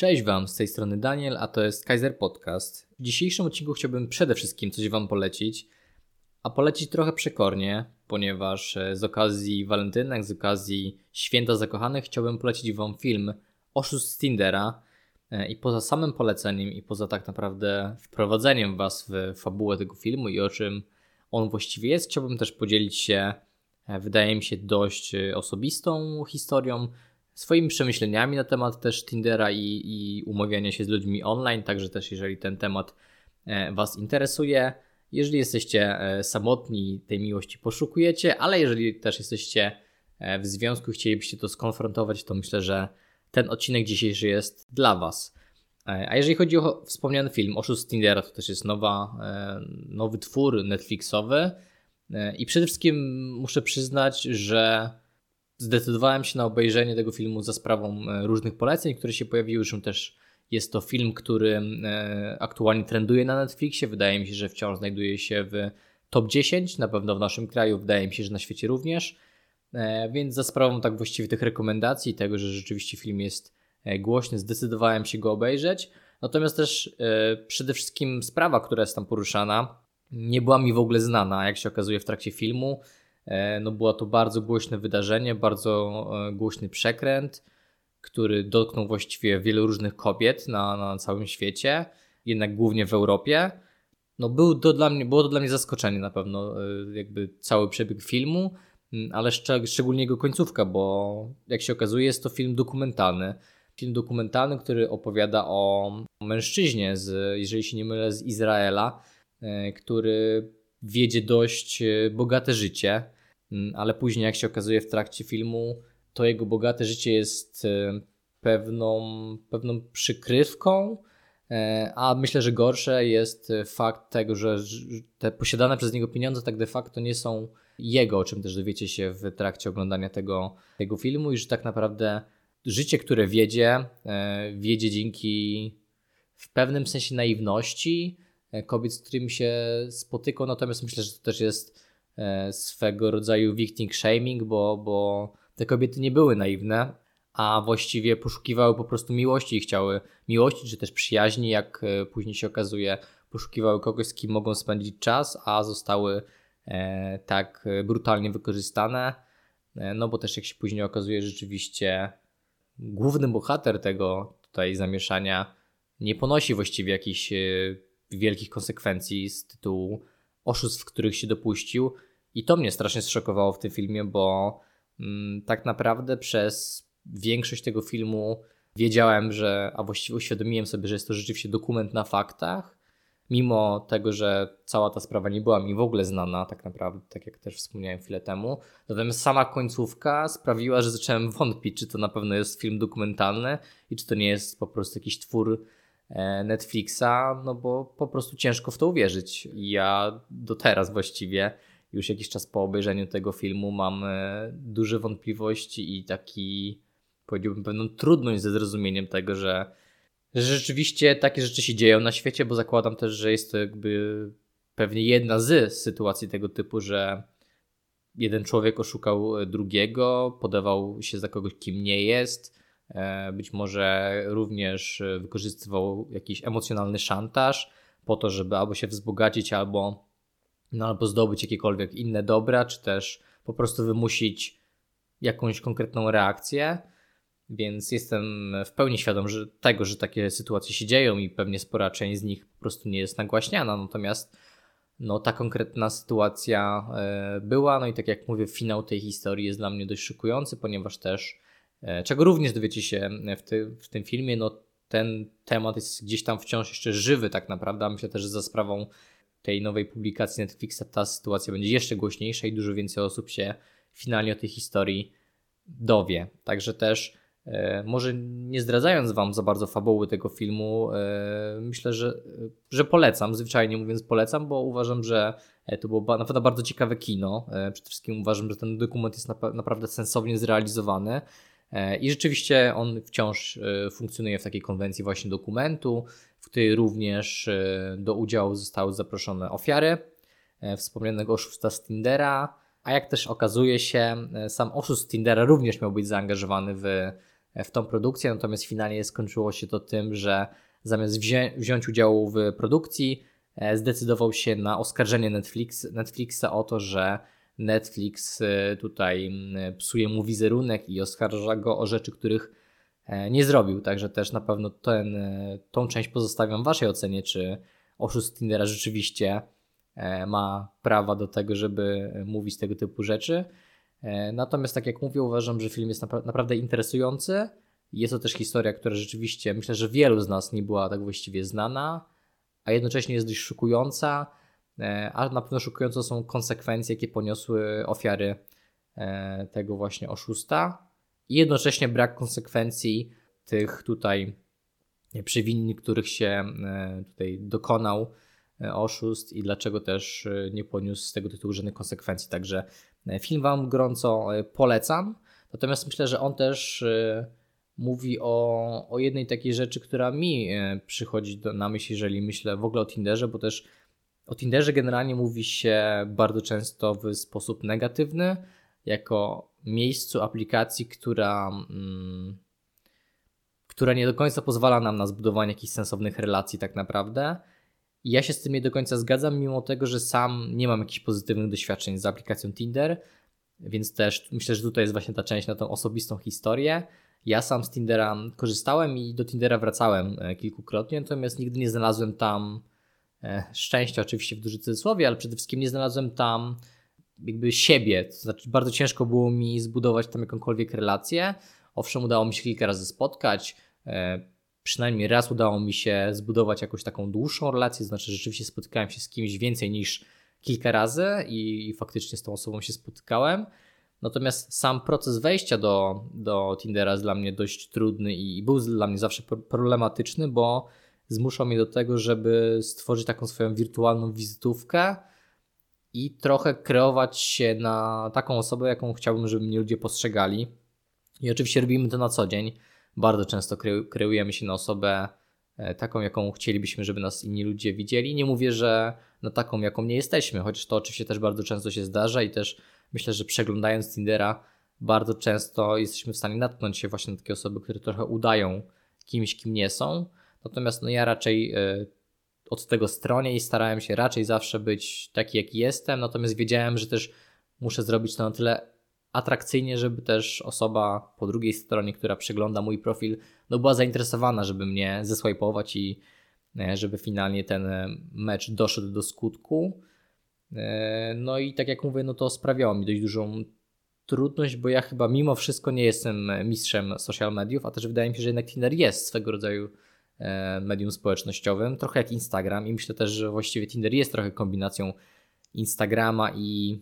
Cześć Wam, z tej strony Daniel, a to jest Kaiser Podcast. W dzisiejszym odcinku chciałbym przede wszystkim coś Wam polecić, a polecić trochę przekornie, ponieważ e, z okazji walentynek, z okazji Święta Zakochanych chciałbym polecić Wam film Oszust z Tindera e, i poza samym poleceniem i poza tak naprawdę wprowadzeniem Was w fabułę tego filmu i o czym on właściwie jest, chciałbym też podzielić się, e, wydaje mi się, dość osobistą historią, swoimi przemyśleniami na temat też Tindera i, i umawiania się z ludźmi online, także też jeżeli ten temat e, Was interesuje, jeżeli jesteście e, samotni, tej miłości poszukujecie, ale jeżeli też jesteście e, w związku chcielibyście to skonfrontować, to myślę, że ten odcinek dzisiejszy jest dla Was. A jeżeli chodzi o wspomniany film Oszust Tindera, to też jest nowa, nowy twór Netflixowy i przede wszystkim muszę przyznać, że zdecydowałem się na obejrzenie tego filmu za sprawą e, różnych poleceń, które się pojawiły. Zresztą też jest to film, który e, aktualnie trenduje na Netflixie. Wydaje mi się, że wciąż znajduje się w top 10, na pewno w naszym kraju, wydaje mi się, że na świecie również. E, więc za sprawą tak właściwie tych rekomendacji, tego, że rzeczywiście film jest głośny, zdecydowałem się go obejrzeć. Natomiast też przede wszystkim sprawa, która jest tam poruszana, nie była mi w ogóle znana, jak się okazuje w trakcie filmu. E, no było to bardzo głośne wydarzenie, bardzo e, głośny przekręt, który dotknął właściwie wielu różnych kobiet na, na całym świecie, jednak głównie w Europie. No był to dla mnie, było to dla mnie zaskoczenie na pewno, e, jakby cały przebieg filmu, ale szczególnie jego końcówka, bo jak się okazuje jest to film dokumentalny. Film dokumentalny, który opowiada o mężczyźnie, z, jeżeli się nie mylę, z Izraela, który wiedzie dość bogate życie Mm, ale później, jak się okazuje w trakcie filmu, to jego bogate życie jest e, pewną, pewną przykrywką, e, a myślę, że gorsze jest fakt tego, że te posiadane przez niego pieniądze tak de facto nie są jego, o czym też dowiecie się w trakcie oglądania tego, tego filmu i że tak naprawdę życie, które wiedzie, e, wiedzie dzięki w pewnym sensie naiwności kobiet, z którymi się spotykał, natomiast myślę, że to też jest E, swego rodzaju victim shaming, bo, bo te kobiety nie były naiwne, a właściwie poszukiwały po prostu miłości i chciały miłości, czy też przyjaźni, jak e, później się okazuje, poszukiwały kogoś, z kim mogą spędzić czas, a zostały e, tak brutalnie wykorzystane. No bo też jak się później okazuje, rzeczywiście główny bohater tego tutaj zamieszania nie ponosi właściwie jakichś wielkich konsekwencji z tytułu oszustw, których się dopuścił. I to mnie strasznie zszokowało w tym filmie, bo mm, tak naprawdę przez większość tego filmu wiedziałem, że, a właściwie uświadomiłem sobie, że jest to rzeczywiście dokument na faktach, mimo tego, że cała ta sprawa nie była mi w ogóle znana, tak naprawdę, tak jak też wspomniałem chwilę temu. Natomiast sama końcówka sprawiła, że zacząłem wątpić, czy to na pewno jest film dokumentalny i czy to nie jest po prostu jakiś twór Netflixa, no bo po prostu ciężko w to uwierzyć. I ja do teraz właściwie, już jakiś czas po obejrzeniu tego filmu, mam e, duże wątpliwości i taki, powiedziałbym, pewną trudność ze zrozumieniem tego, że, że rzeczywiście takie rzeczy się dzieją na świecie, bo zakładam też, że jest to jakby pewnie jedna z sytuacji tego typu, że jeden człowiek oszukał drugiego, podawał się za kogoś, kim nie jest E, być może również e, wykorzystywał jakiś emocjonalny szantaż po to, żeby albo się wzbogacić, albo, no, albo zdobyć jakiekolwiek inne dobra, czy też po prostu wymusić jakąś konkretną reakcję. Więc jestem w pełni świadom że tego, że takie sytuacje się dzieją i pewnie spora część z nich po prostu nie jest nagłaśniana. Natomiast no, ta konkretna sytuacja e, była. No i tak jak mówię, finał tej historii jest dla mnie dość szokujący, ponieważ też E, czego również dowiecie się w, ty, w tym filmie, no ten temat jest gdzieś tam wciąż jeszcze żywy tak naprawdę, myślę też, że za sprawą tej nowej publikacji Netflixa ta sytuacja będzie jeszcze głośniejsza i dużo więcej osób się finalnie o tej historii dowie. Także też e, może nie zdradzając Wam za bardzo fabuły tego filmu, e, myślę, że, że polecam, zwyczajnie mówiąc polecam, bo uważam, że to było na pewno bardzo ciekawe kino. Przede wszystkim uważam, że ten dokument jest naprawdę sensownie zrealizowany. E, I rzeczywiście on wciąż e, funkcjonuje w takiej konwencji właśnie dokumentu, w której również e, do udziału zostały zaproszone ofiary wspomnianego oszusta z Tindera, a jak też okazuje się, sam oszust z Tindera również miał być zaangażowany w w tą produkcję, natomiast finalnie skończyło się to tym, że zamiast wziąć udziału w produkcji, zdecydował się na oskarżenie Netflix, Netflixa o to, że Netflix e, tutaj psuje mu wizerunek i oskarża go o rzeczy, których e, nie zrobił. Także też na pewno ten, tą część pozostawiam Waszej ocenie, czy oszust Tindera rzeczywiście ma prawa do tego, żeby mówić tego typu rzeczy. Natomiast, tak jak mówię, uważam, że film jest naprawdę interesujący. Jest to też historia, która rzeczywiście myślę, że wielu z nas nie była tak właściwie znana, a jednocześnie jest dość szokująca, e, a na pewno szokujące są konsekwencje, jakie poniosły ofiary e, tego właśnie oszusta i jednocześnie brak konsekwencji tych tutaj przewinni, których się e, tutaj dokonał oszust i dlaczego też nie poniósł z tego tytułu żadnych konsekwencji. Także film Wam gorąco polecam. Natomiast myślę, że on też mówi o, o jednej takiej rzeczy, która mi e, przychodzi do, na myśl, jeżeli myślę w ogóle o Tinderze, bo też o Tinderze generalnie mówi się bardzo często w sposób negatywny, jako miejscu aplikacji, która, mm, która nie do końca pozwala nam na zbudowanie jakichś sensownych relacji, tak naprawdę. I ja się z tym nie do końca zgadzam, mimo tego, że sam nie mam jakichś pozytywnych doświadczeń z aplikacją Tinder, więc też myślę, że tutaj jest właśnie ta część na tą osobistą historię. Ja sam z Tindera korzystałem i do Tindera wracałem e, kilkukrotnie, natomiast nigdy nie znalazłem tam szczęścia, oczywiście w dużym cudzysłowie, ale przede wszystkim nie znalazłem tam jakby siebie. To znaczy, bardzo ciężko było mi zbudować tam jakąkolwiek relację. Owszem, udało mi się kilka razy spotkać. E, przynajmniej raz udało mi się zbudować jakąś taką dłuższą relację, to znaczy rzeczywiście spotkałem się z kimś więcej niż kilka razy i, i faktycznie z tą osobą się spotkałem. Natomiast sam proces wejścia do, do Tindera jest dla mnie dość trudny i był dla mnie zawsze problematyczny, bo zmuszał mnie do tego, żeby stworzyć taką swoją wirtualną wizytówkę i trochę kreować się na taką osobę, jaką chciałbym, żeby mnie ludzie postrzegali. I oczywiście robimy to na co dzień. Bardzo często kreujemy się na osobę e, taką, jaką chcielibyśmy, żeby nas inni ludzie widzieli. Nie mówię, że na taką, jaką nie jesteśmy, chociaż to oczywiście też bardzo często się zdarza i też myślę, że przeglądając Tindera bardzo często jesteśmy w stanie natknąć się właśnie na takie osoby, które trochę udają kimś, kim nie są. Natomiast no ja raczej y, od tego stronie i starałem się raczej zawsze być taki, jaki jestem, natomiast wiedziałem, że też muszę zrobić to na tyle atrakcyjnie, żeby też osoba po drugiej stronie, która przegląda mój profil, no była zainteresowana, żeby mnie zeswipować i e, żeby finalnie ten e, mecz doszedł do skutku. E, no i tak jak mówię, no to sprawiało mi dość dużą trudność, bo ja chyba mimo wszystko nie jestem mistrzem social mediów, a też wydaje mi się, że jednak Tinder jest swego rodzaju e, medium społecznościowym, trochę jak Instagram i myślę też, że właściwie Tinder jest trochę kombinacją Instagrama i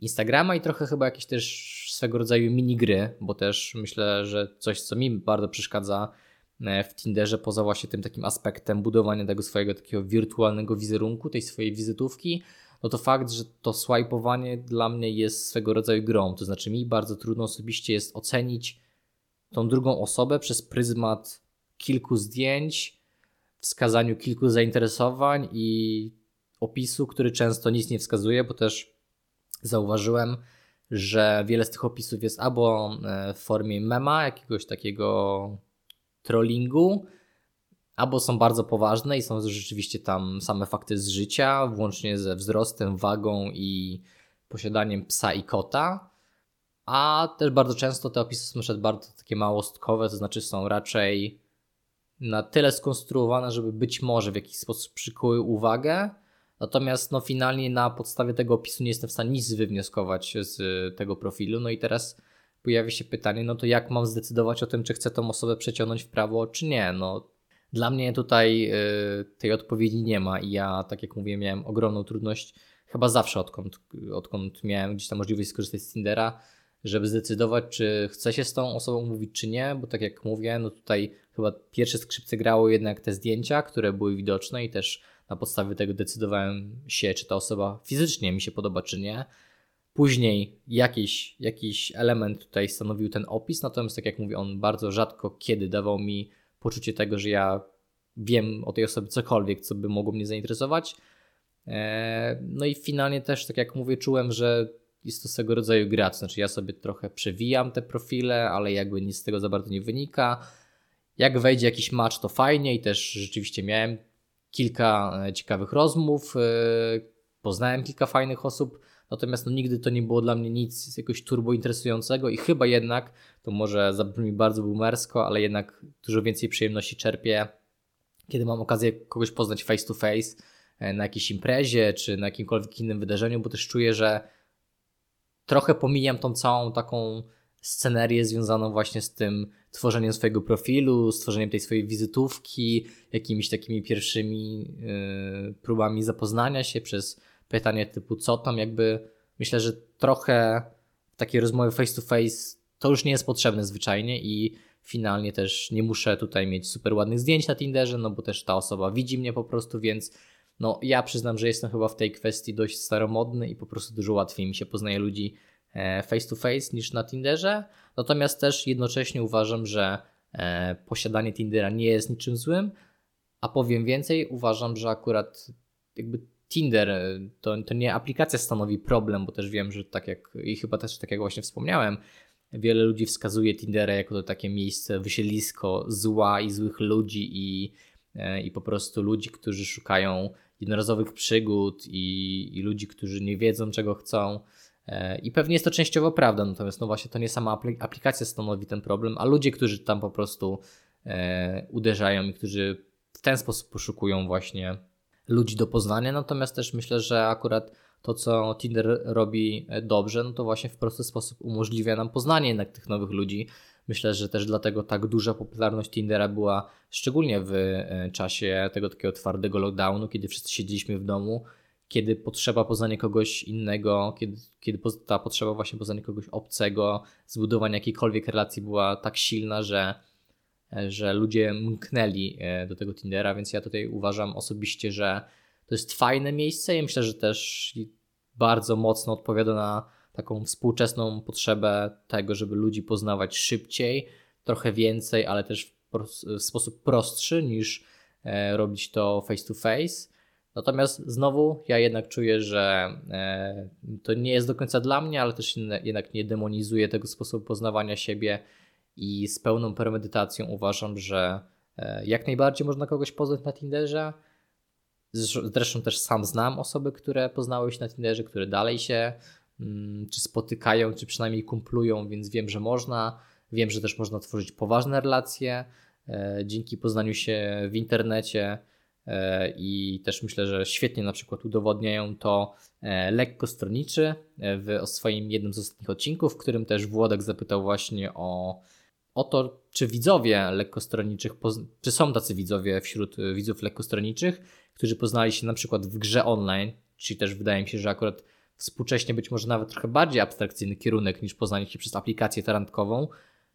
Instagrama i trochę chyba jakieś też swego rodzaju minigry, bo też myślę, że coś, co mi bardzo przeszkadza e, w Tinderze, poza właśnie tym takim aspektem budowania tego swojego takiego wirtualnego wizerunku, tej swojej wizytówki, no to fakt, że to swipeowanie dla mnie jest swego rodzaju grą. To znaczy mi bardzo trudno osobiście jest ocenić tą drugą osobę przez pryzmat kilku zdjęć, wskazaniu kilku zainteresowań i opisu, który często nic nie wskazuje, bo też zauważyłem, że wiele z tych opisów jest albo e, w formie mema, jakiegoś takiego trollingu, albo są bardzo poważne i są rzeczywiście tam same fakty z życia, włącznie ze wzrostem, wagą i posiadaniem psa i kota. A też bardzo często te opisy są przed bardzo takie małostkowe, to znaczy są raczej na tyle skonstruowane, żeby być może w jakiś sposób przykuły uwagę. Natomiast no, finalnie na podstawie tego opisu nie jestem w stanie nic wywnioskować z tego profilu. No i teraz pojawia się pytanie, no to jak mam zdecydować o tym, czy chcę tą osobę przeciągnąć w prawo, czy nie? No dla mnie tutaj y, tej odpowiedzi nie ma i ja, tak jak mówię, miałem ogromną trudność chyba zawsze odkąd, odkąd miałem gdzieś tam możliwość skorzystać z Tindera, żeby zdecydować, czy chcę się z tą osobą mówić, czy nie, bo tak jak mówię, no tutaj chyba pierwsze skrzypce grało jednak te zdjęcia, które były widoczne i też na podstawie tego decydowałem się, czy ta osoba fizycznie mi się podoba, czy nie. Później jakiś, jakiś element tutaj stanowił ten opis, natomiast tak jak mówię, on bardzo rzadko kiedy dawał mi poczucie tego, że ja wiem o tej osobie cokolwiek, co by mogło mnie zainteresować. E, no i finalnie też, tak jak mówię, czułem, że jest to swego rodzaju gra, to znaczy ja sobie trochę przewijam te profile, ale jakby nic z tego za bardzo nie wynika. Jak wejdzie jakiś match, to fajnie i też rzeczywiście miałem kilka e, ciekawych rozmów, e, poznałem kilka fajnych osób, natomiast no, nigdy to nie było dla mnie nic jakoś turbo interesującego i chyba jednak, to może zabrzmi bardzo boomersko, ale jednak dużo więcej przyjemności czerpię, kiedy mam okazję kogoś poznać face to face e, na jakiejś imprezie czy na jakimkolwiek innym wydarzeniu, bo też czuję, że trochę pomijam tą całą taką scenerię związaną właśnie z tym tworzeniem swojego profilu, stworzeniem tej swojej wizytówki, jakimiś takimi pierwszymi yy, próbami zapoznania się przez pytanie typu co tam, jakby myślę, że trochę takiej rozmowie face to face to już nie jest potrzebne zwyczajnie i finalnie też nie muszę tutaj mieć super ładnych zdjęć na Tinderze, no bo też ta osoba widzi mnie po prostu, więc no ja przyznam, że jestem chyba w tej kwestii dość staromodny i po prostu dużo łatwiej mi się poznaje ludzi e, face to face niż na Tinderze. Natomiast też jednocześnie uważam, że e, posiadanie Tindera nie jest niczym złym, a powiem więcej, uważam, że akurat jakby Tinder e, to, to nie aplikacja stanowi problem, bo też wiem, że tak jak i chyba też tak jak właśnie wspomniałem, wiele ludzi wskazuje Tindera jako to takie miejsce, wysiedlisko zła i złych ludzi i, i po prostu ludzi, którzy szukają jednorazowych przygód i, i ludzi, którzy nie wiedzą, czego chcą. E, I pewnie jest to częściowo prawda, natomiast no właśnie to nie sama aplikacja stanowi ten problem, a ludzie, którzy tam po prostu e, uderzają i którzy w ten sposób poszukują właśnie ludzi do poznania. Natomiast też myślę, że akurat to, co Tinder robi dobrze, no to właśnie w prosty sposób umożliwia nam poznanie jednak tych nowych ludzi, Myślę, że też dlatego tak duża popularność Tindera była szczególnie w e, czasie tego takiego twardego lockdownu, kiedy wszyscy siedzieliśmy w domu, kiedy potrzeba poznania kogoś innego, kiedy, kiedy ta potrzeba właśnie poznania kogoś obcego, zbudowania jakiejkolwiek relacji była tak silna, że, e, że ludzie mknęli e, do tego Tindera, więc ja tutaj uważam osobiście, że to jest fajne miejsce i myślę, że też bardzo mocno odpowiada na taką współczesną potrzebę tego, żeby ludzi poznawać szybciej, trochę więcej, ale też w, sposób prostszy niż e, robić to face to face. Natomiast znowu ja jednak czuję, że e, to nie jest do końca dla mnie, ale też jednak nie demonizuję tego sposobu poznawania siebie i z pełną premedytacją uważam, że e, jak najbardziej można kogoś poznać na Tinderze. Zresztą też sam znam osoby, które poznały się na Tinderze, które dalej się czy spotykają, czy przynajmniej kumplują, więc wiem, że można. Wiem, że też można tworzyć poważne relacje e, dzięki poznaniu się w internecie e, i też myślę, że świetnie na przykład udowodniają to e, lekko stronniczy w swoim jednym z ostatnich odcinków, w którym też Włodek zapytał właśnie o, o to, czy widzowie lekkostronniczych, czy są tacy widzowie wśród widzów lekkostronniczych, którzy poznali się na przykład w grze online, czyli też wydaje mi się, że akurat współcześnie być może nawet trochę bardziej abstrakcyjny kierunek niż poznanie się przez aplikację tarantkową.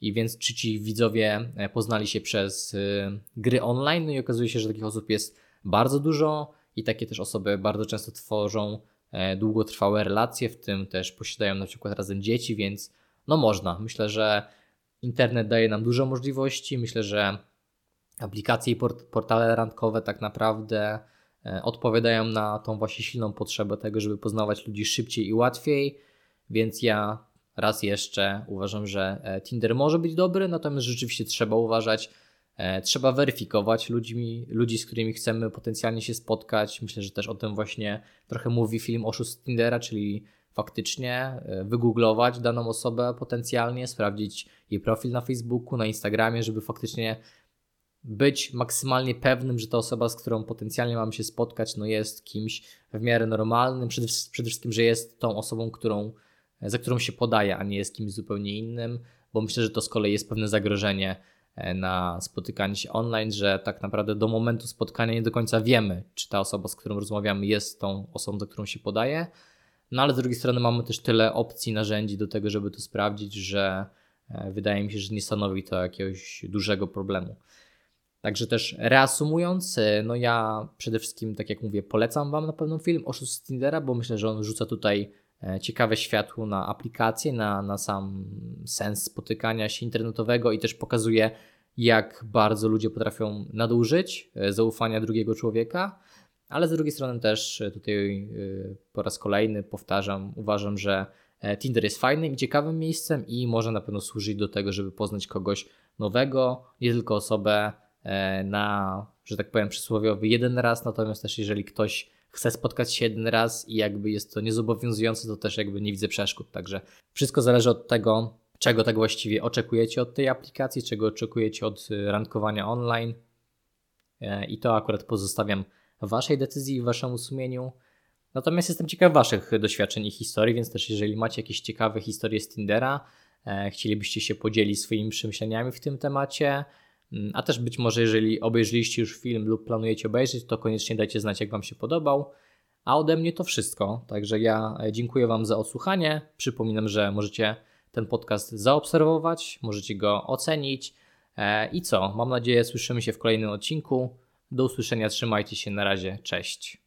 I więc czy ci widzowie e, poznali się przez y, gry online? No i okazuje się, że takich osób jest bardzo dużo i takie też osoby bardzo często tworzą e, długotrwałe relacje, w tym też posiadają na przykład razem dzieci, więc no można. Myślę, że internet daje nam dużo możliwości. Myślę, że aplikacje i port portale randkowe tak naprawdę E, odpowiadają na tą właśnie silną potrzebę tego, żeby poznawać ludzi szybciej i łatwiej, więc ja raz jeszcze uważam, że e, Tinder może być dobry, natomiast rzeczywiście trzeba uważać, e, trzeba weryfikować ludźmi, ludzi, z którymi chcemy potencjalnie się spotkać. Myślę, że też o tym właśnie trochę mówi film Oszust Tindera, czyli faktycznie wygooglować daną osobę potencjalnie, sprawdzić jej profil na Facebooku, na Instagramie, żeby faktycznie być maksymalnie pewnym, że ta osoba, z którą potencjalnie mam się spotkać, no jest kimś w miarę normalnym, przede, przede wszystkim, że jest tą osobą, którą, za którą się podaje, a nie jest kimś zupełnie innym, bo myślę, że to z kolei jest pewne zagrożenie e, na spotykanie się online, że tak naprawdę do momentu spotkania nie do końca wiemy, czy ta osoba, z którą rozmawiamy, jest tą osobą, za którą się podaje. No ale z drugiej strony mamy też tyle opcji, narzędzi do tego, żeby to sprawdzić, że e, wydaje mi się, że nie stanowi to jakiegoś dużego problemu. Także też reasumując, e, no ja przede wszystkim, tak jak mówię, polecam Wam na pewno film Oszust z Tindera, bo myślę, że on rzuca tutaj e, ciekawe światło na aplikację, na, na sam sens spotykania się internetowego i też pokazuje, jak bardzo ludzie potrafią nadużyć e, zaufania drugiego człowieka, ale z drugiej strony też tutaj po raz kolejny powtarzam, uważam, że Tinder jest fajnym i ciekawym miejscem i może na pewno służyć do tego, żeby poznać kogoś nowego, nie tylko osobę na, że tak powiem, przysłowiowy jeden raz, natomiast też jeżeli ktoś chce spotkać się jeden raz i jakby jest to niezobowiązujące, to też jakby nie widzę przeszkód. Także wszystko zależy od tego, czego tak właściwie oczekujecie od tej aplikacji, czego oczekujecie od y, randkowania online. E, I to akurat pozostawiam Waszej decyzji i Waszemu sumieniu. Natomiast jestem ciekaw Waszych doświadczeń i historii, więc też jeżeli macie jakieś ciekawe historie z Tindera, e, chcielibyście się podzielić swoimi przemyśleniami w tym temacie, a też być może jeżeli obejrzeliście już film lub planujecie obejrzeć, to koniecznie dajcie znać jak Wam się podobał. A ode mnie to wszystko. Także ja e, dziękuję Wam za odsłuchanie. Przypominam, że możecie ten podcast zaobserwować, możecie go ocenić. E, I co? Mam nadzieję, słyszymy się w kolejnym odcinku. Do usłyszenia, trzymajcie się, na razie, cześć.